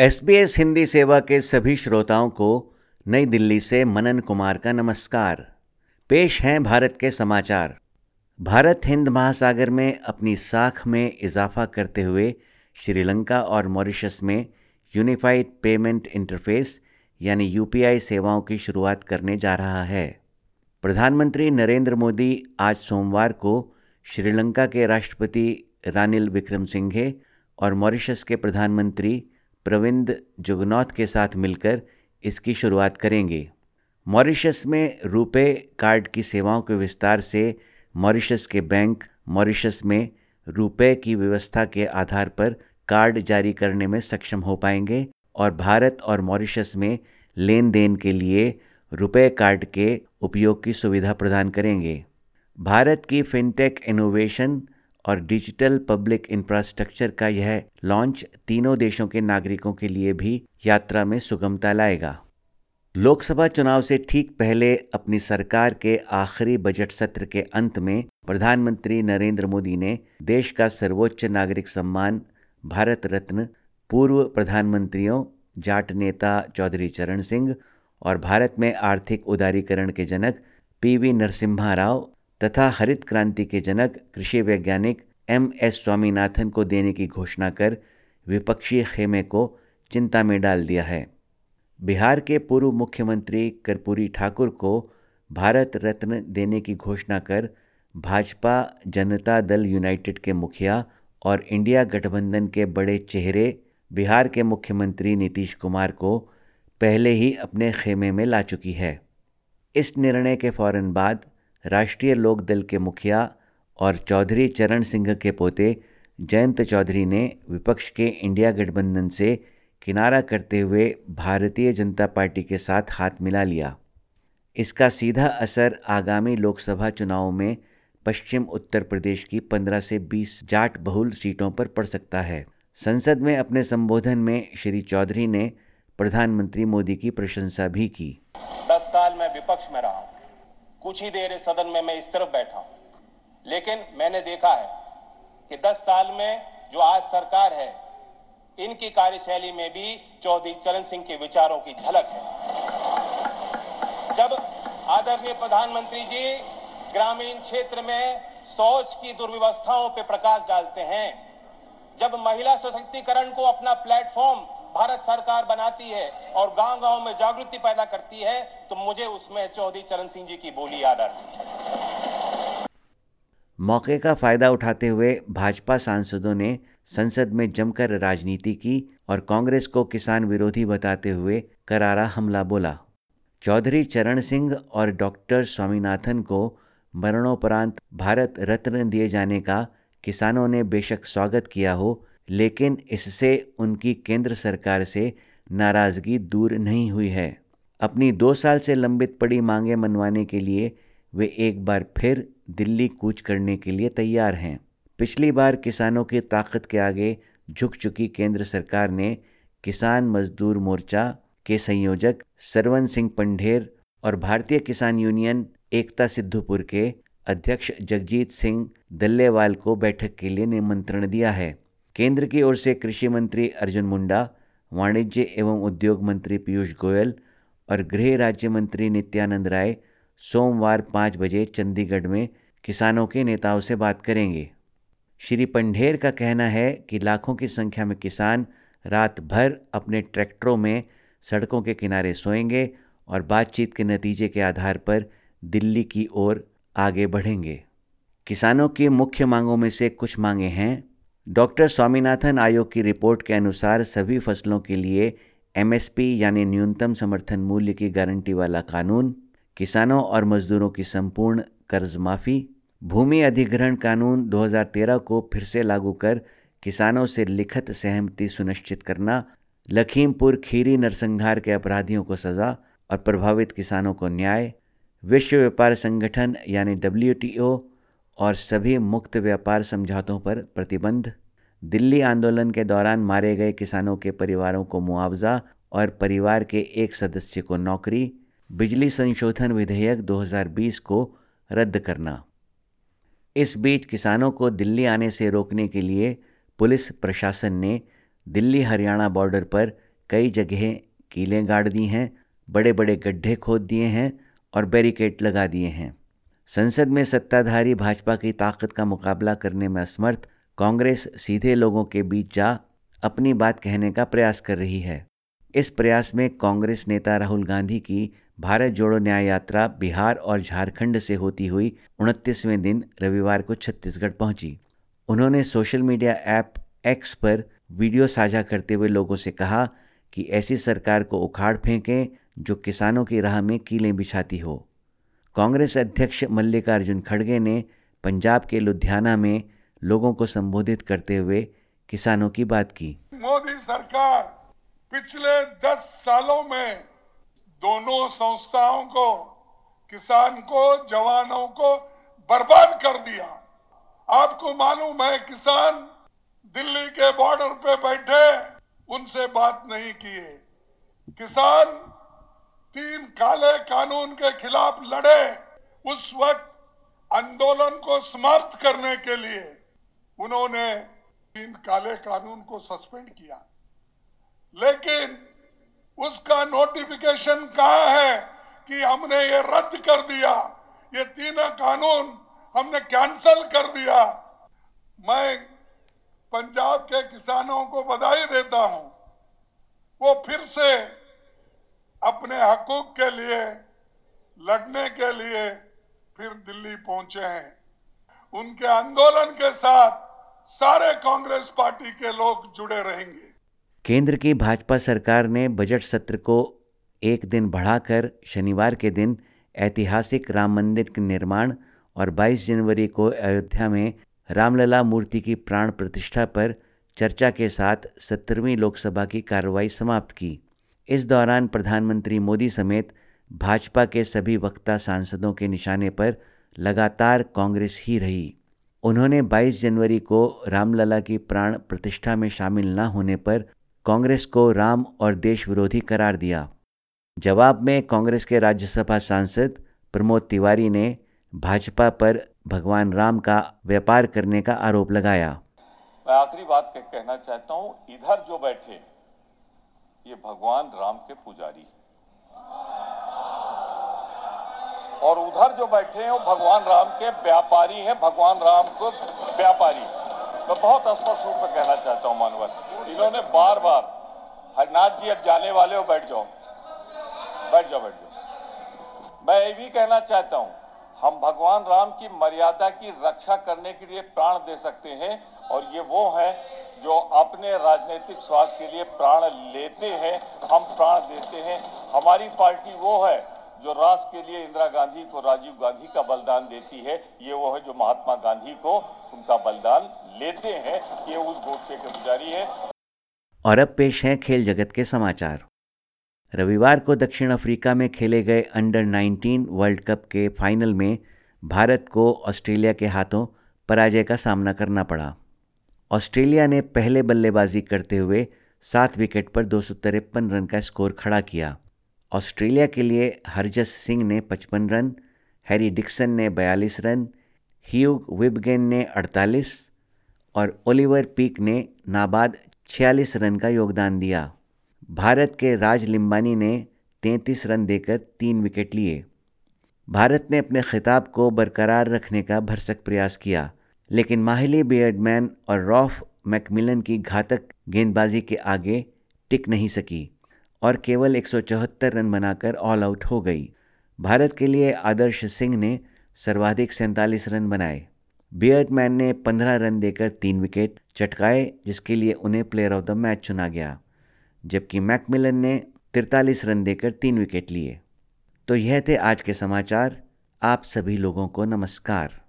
S B S Hindi सेवा के सभी श्रोताओं को नई दिल्ली से मनन कुमार का नमस्कार। पेश हैं भारत के समाचार। भारत हिंद महासागर में अपनी साख में इजाफा करते हुए श्रीलंका और मॉरिशस में यूनिफाइड पेमेंट इंटरफेस यानी यूपीआई सेवाओं की शुरुआत करने जा रहा है। प्रधानमंत्री नरेंद्र मोदी आज सोमवार को श्रीलंका के राष्ट्रपति रानिल विक्रम सिंघे और मॉरिशस के प्रधानमंत्री प्रविंद जुगनौथ के साथ मिलकर इसकी शुरुआत करेंगे। मॉरिशस में रुपे कार्ड की सेवाओं के विस्तार से मॉरिशस के बैंक मॉरिशस में रुपए की व्यवस्था के आधार पर कार्ड जारी करने में सक्षम हो पाएँगे और भारत और मॉरिशस में लेन देन के लिए रुपए कार्ड के उपयोग की सुविधा प्रदान करेंगे। भारत की फिनटेक इनोवेशन और डिजिटल पब्लिक इंफ्रास्ट्रक्चर का यह लॉन्च तीनों देशों के नागरिकों के लिए भी यात्रा में सुगमता लाएगा। लोकसभा चुनाव से ठीक पहले अपनी सरकार के आखिरी बजट सत्र के अंत में प्रधानमंत्री नरेंद्र मोदी ने देश का सर्वोच्च नागरिक सम्मान, भारत रत्न, पूर्व प्रधानमंत्रियों, जाट नेता चौधरी चरण सिंह और भारत में आर्थिक उदारीकरण के जनक पी वी नरसिम्हा राव तथा हरित क्रांति के जनक, कृषि वैज्ञानिक एम एस स्वामीनाथन को देने की घोषणा कर विपक्षी खेमे को चिंता में डाल दिया है। बिहार के पूर्व मुख्यमंत्री कर्पूरी ठाकुर को भारत रत्न देने की घोषणा कर भाजपा जनता दल यूनाइटेड के मुखिया और इंडिया गठबंधन के बड़े चेहरे बिहार के मुख्यमंत्री नीतीश कुमार को पहले ही अपने खेमे में ला चुकी है। इस निर्णय के फ़ौरन बाद राष्ट्रीय लोक दल के मुखिया और चौधरी चरण सिंह के पोते जयंत चौधरी ने विपक्ष के इंडिया गठबंधन से किनारा करते हुए भारतीय जनता पार्टी के साथ हाथ मिला लिया। इसका सीधा असर आगामी लोकसभा चुनावों में पश्चिम उत्तर प्रदेश की 15 से 20 जाट बहुल सीटों पर पड़ सकता है। संसद में अपने संबोधन में श्री चौधरी ने प्रधानमंत्री मोदी की प्रशंसा भी की। दस साल में विपक्ष में रहा कुछ ही देर सदन में मैं इस तरफ़ बैठा हूँ। लेकिन मैंने देखा है कि 10 साल में जो आज सरकार है, इनकी कार्यशैली में भी चौधरी चरण सिंह के विचारों की झलक है। जब आदरणीय प्रधानमंत्री जी ग्रामीण क्षेत्र में शौच की दुर्व्यवस्थाओं पर प्रकाश डालते हैं, जब महिला सशक्तिकरण को अपना प्लेटफॉर्म भारत सरकार बनाती है और गाँव गाँव में जागृति पैदा करती है तो मुझे उसमें चौधरी चरण सिंह जी की बोली याद आती मौके का फ़ायदा उठाते हुए भाजपा सांसदों ने संसद में जमकर राजनीति की और कांग्रेस को किसान विरोधी बताते हुए करारा हमला बोला। चौधरी चरण सिंह और डॉक्टर स्वामीनाथन को मरणोपरांत भारत रत्न दिए जाने का किसानों ने बेशक स्वागत किया हो लेकिन इससे उनकी केंद्र सरकार से नाराज़गी दूर नहीं हुई है। अपनी दो साल से लंबित पड़ी मांगें मनवाने के लिए वे एक बार फिर दिल्ली कूच करने के लिए तैयार हैं। पिछली बार किसानों की ताकत के आगे झुक चुकी केंद्र सरकार ने किसान मजदूर मोर्चा के संयोजक सरवन सिंह पंढेर और भारतीय किसान यूनियन एकता सिद्धूपुर के अध्यक्ष जगजीत सिंह दल्लेवाल को बैठक के लिए निमंत्रण दिया है। केंद्र की ओर से कृषि मंत्री अर्जुन मुंडा, वाणिज्य एवं उद्योग मंत्री पीयूष गोयल और गृह राज्य मंत्री नित्यानंद राय सोमवार पाँच बजे चंडीगढ़ में किसानों के नेताओं से बात करेंगे। श्री पंढेर का कहना है कि लाखों की संख्या में किसान रात भर अपने ट्रैक्टरों में सड़कों के किनारे सोएँगे और बातचीत के नतीजे के आधार पर दिल्ली की ओर आगे बढ़ेंगे। किसानों की मुख्य मांगों में से कुछ मांगे हैं। डॉक्टर स्वामीनाथन आयोग की रिपोर्ट के अनुसार सभी फ़सलों के लिए एमएसपी यानी न्यूनतम समर्थन मूल्य की गारंटी वाला कानून, किसानों और मजदूरों की संपूर्ण कर्ज माफ़ी भूमि अधिग्रहण कानून 2013 को फिर से लागू कर किसानों से लिखित सहमति सुनिश्चित करना, लखीमपुर खीरी नरसंहार के अपराधियों को सज़ा और प्रभावित किसानों को न्याय, विश्व व्यापार संगठन यानी डब्ल्यूटीओ और सभी मुक्त व्यापार समझौतों पर प्रतिबंध। दिल्ली आंदोलन के दौरान मारे गए किसानों के परिवारों को मुआवजा और परिवार के एक सदस्य को नौकरी। बिजली संशोधन विधेयक 2020 को रद्द करना। इस बीच किसानों को दिल्ली आने से रोकने के लिए पुलिस प्रशासन ने दिल्ली हरियाणा बॉर्डर पर कई जगह कीलें गाड़ दी हैं बड़े बड़े गड्ढे खोद दिए हैं और बैरिकेड लगा दिए हैं। संसद में सत्ताधारी भाजपा की ताकत का मुकाबला करने में असमर्थ, कांग्रेस सीधे लोगों के बीच जा अपनी बात कहने का प्रयास कर रही है। इस प्रयास में कांग्रेस नेता राहुल गांधी की भारत जोड़ो न्याय यात्रा बिहार और झारखंड से होती हुई उनतीसवें दिन रविवार को छत्तीसगढ़ पहुँची। उन्होंने सोशल मीडिया ऐप एक्स पर वीडियो साझा करते हुए लोगों से कहा कि ऐसी सरकार को उखाड़ फेंकें जो किसानों की राह में कीलें बिछाती हो। कांग्रेस अध्यक्ष मल्लिकार्जुन खड़गे ने पंजाब के लुधियाना में लोगों को संबोधित करते हुए किसानों की बात की। मोदी सरकार पिछले दस सालों में दोनों संस्थाओं को, किसान को, जवानों को बर्बाद कर दिया। आपको मालूम है, किसान दिल्ली के बॉर्डर पे बैठे, उनसे बात नहीं किए। किसान तीन काले कानून के खिलाफ लड़े उस वक्त आंदोलन को समाप्त करने के लिए उन्होंने तीन काले कानून को सस्पेंड किया। लेकिन उसका नोटिफिकेशन कहा है कि हमने ये रद्द कर दिया? ये तीनों कानून हमने कैंसल कर दिया। मैं पंजाब के किसानों को बधाई देता हूँ। वो फिर से हकूक के लिए लड़ने के लिए फिर दिल्ली पहुँचे हैं। उनके आंदोलन के साथ सारे कांग्रेस पार्टी के लोग जुड़े रहेंगे। केंद्र की भाजपा सरकार ने बजट सत्र को एक दिन बढ़ाकर शनिवार के दिन ऐतिहासिक राम मंदिर के निर्माण और 22 जनवरी को अयोध्या में रामलला मूर्ति की प्राण प्रतिष्ठा पर चर्चा के साथ सत्तरवीं लोकसभा की कार्रवाई समाप्त की। इस दौरान प्रधानमंत्री मोदी समेत भाजपा के सभी वक्ता सांसदों के निशाने पर लगातार कांग्रेस ही रही। उन्होंने 22 जनवरी को रामलला की प्राण प्रतिष्ठा में शामिल न होने पर कांग्रेस को राम और देश विरोधी करार दिया। जवाब में कांग्रेस के राज्यसभा सांसद प्रमोद तिवारी ने भाजपा पर भगवान राम का व्यापार करने का आरोप लगाया। मैं आखिरी बात कहना चाहता हूँ, इधर जो बैठे ये भगवान राम के पुजारी और उधर जो बैठे हैं, वो भगवान राम के व्यापारी हैं, भगवान राम को व्यापारी। मैं बहुत स्पष्ट रूप में कहना चाहता हूँ मानवर इन्होंने बार बार हरनाथ जी, अब जाने वाले हो, बैठ जाओ। बैठ जाओ बैठ जाओ। मैं ये भी कहना चाहता हूँ, हम भगवान राम की मर्यादा की रक्षा करने के लिए प्राण दे सकते हैं, और ये वो है जो अपने राजनीतिक स्वार्थ के लिए प्राण लेते हैं, हम प्राण देते हैं। हमारी पार्टी वो है जो राष्ट्र के लिए इंदिरा गांधी को राजीव गांधी का बलिदान देती है। ये वो है जो महात्मा गांधी को उनका बलिदान लेते हैं। ये उस गोडसे के पुजारी है। और अब पेश हैं खेल जगत के समाचार। रविवार को दक्षिण अफ्रीका में खेले गए अंडर 19 वर्ल्ड कप के फाइनल में भारत को ऑस्ट्रेलिया के हाथों पराजय का सामना करना पड़ा। ऑस्ट्रेलिया ने पहले बल्लेबाजी करते हुए सात विकेट पर दो सौ तिरपन रन का स्कोर खड़ा किया। ऑस्ट्रेलिया के लिए हरजस सिंह ने 55 रन, हैरी डिक्सन ने 42 रन, ह्यूग विबगेन ने 48 और ओलिवर पीक ने नाबाद छियालीस रन का योगदान दिया। भारत के राज लिम्बानी ने 33 रन देकर तीन विकेट लिए। भारत ने अपने खिताब को बरकरार रखने का भरसक प्रयास किया। लेकिन माहिली बियर्डमैन और रॉफ मैकमिलन की घातक गेंदबाजी के आगे टिक नहीं सकी और केवल एक सौ चौहत्तर रन बनाकर ऑल आउट हो गई। भारत के लिए आदर्श सिंह ने सर्वाधिक सैंतालीस रन बनाए। बियर्डमैन ने 15 रन देकर तीन विकेट चटकाए, जिसके लिए उन्हें प्लेयर ऑफ़ द मैच चुना गया, जबकि मैकमिलन ने तिरतालीस रन देकर तीन विकेट लिए। तो यह थे आज के समाचार। आप सभी लोगों को नमस्कार।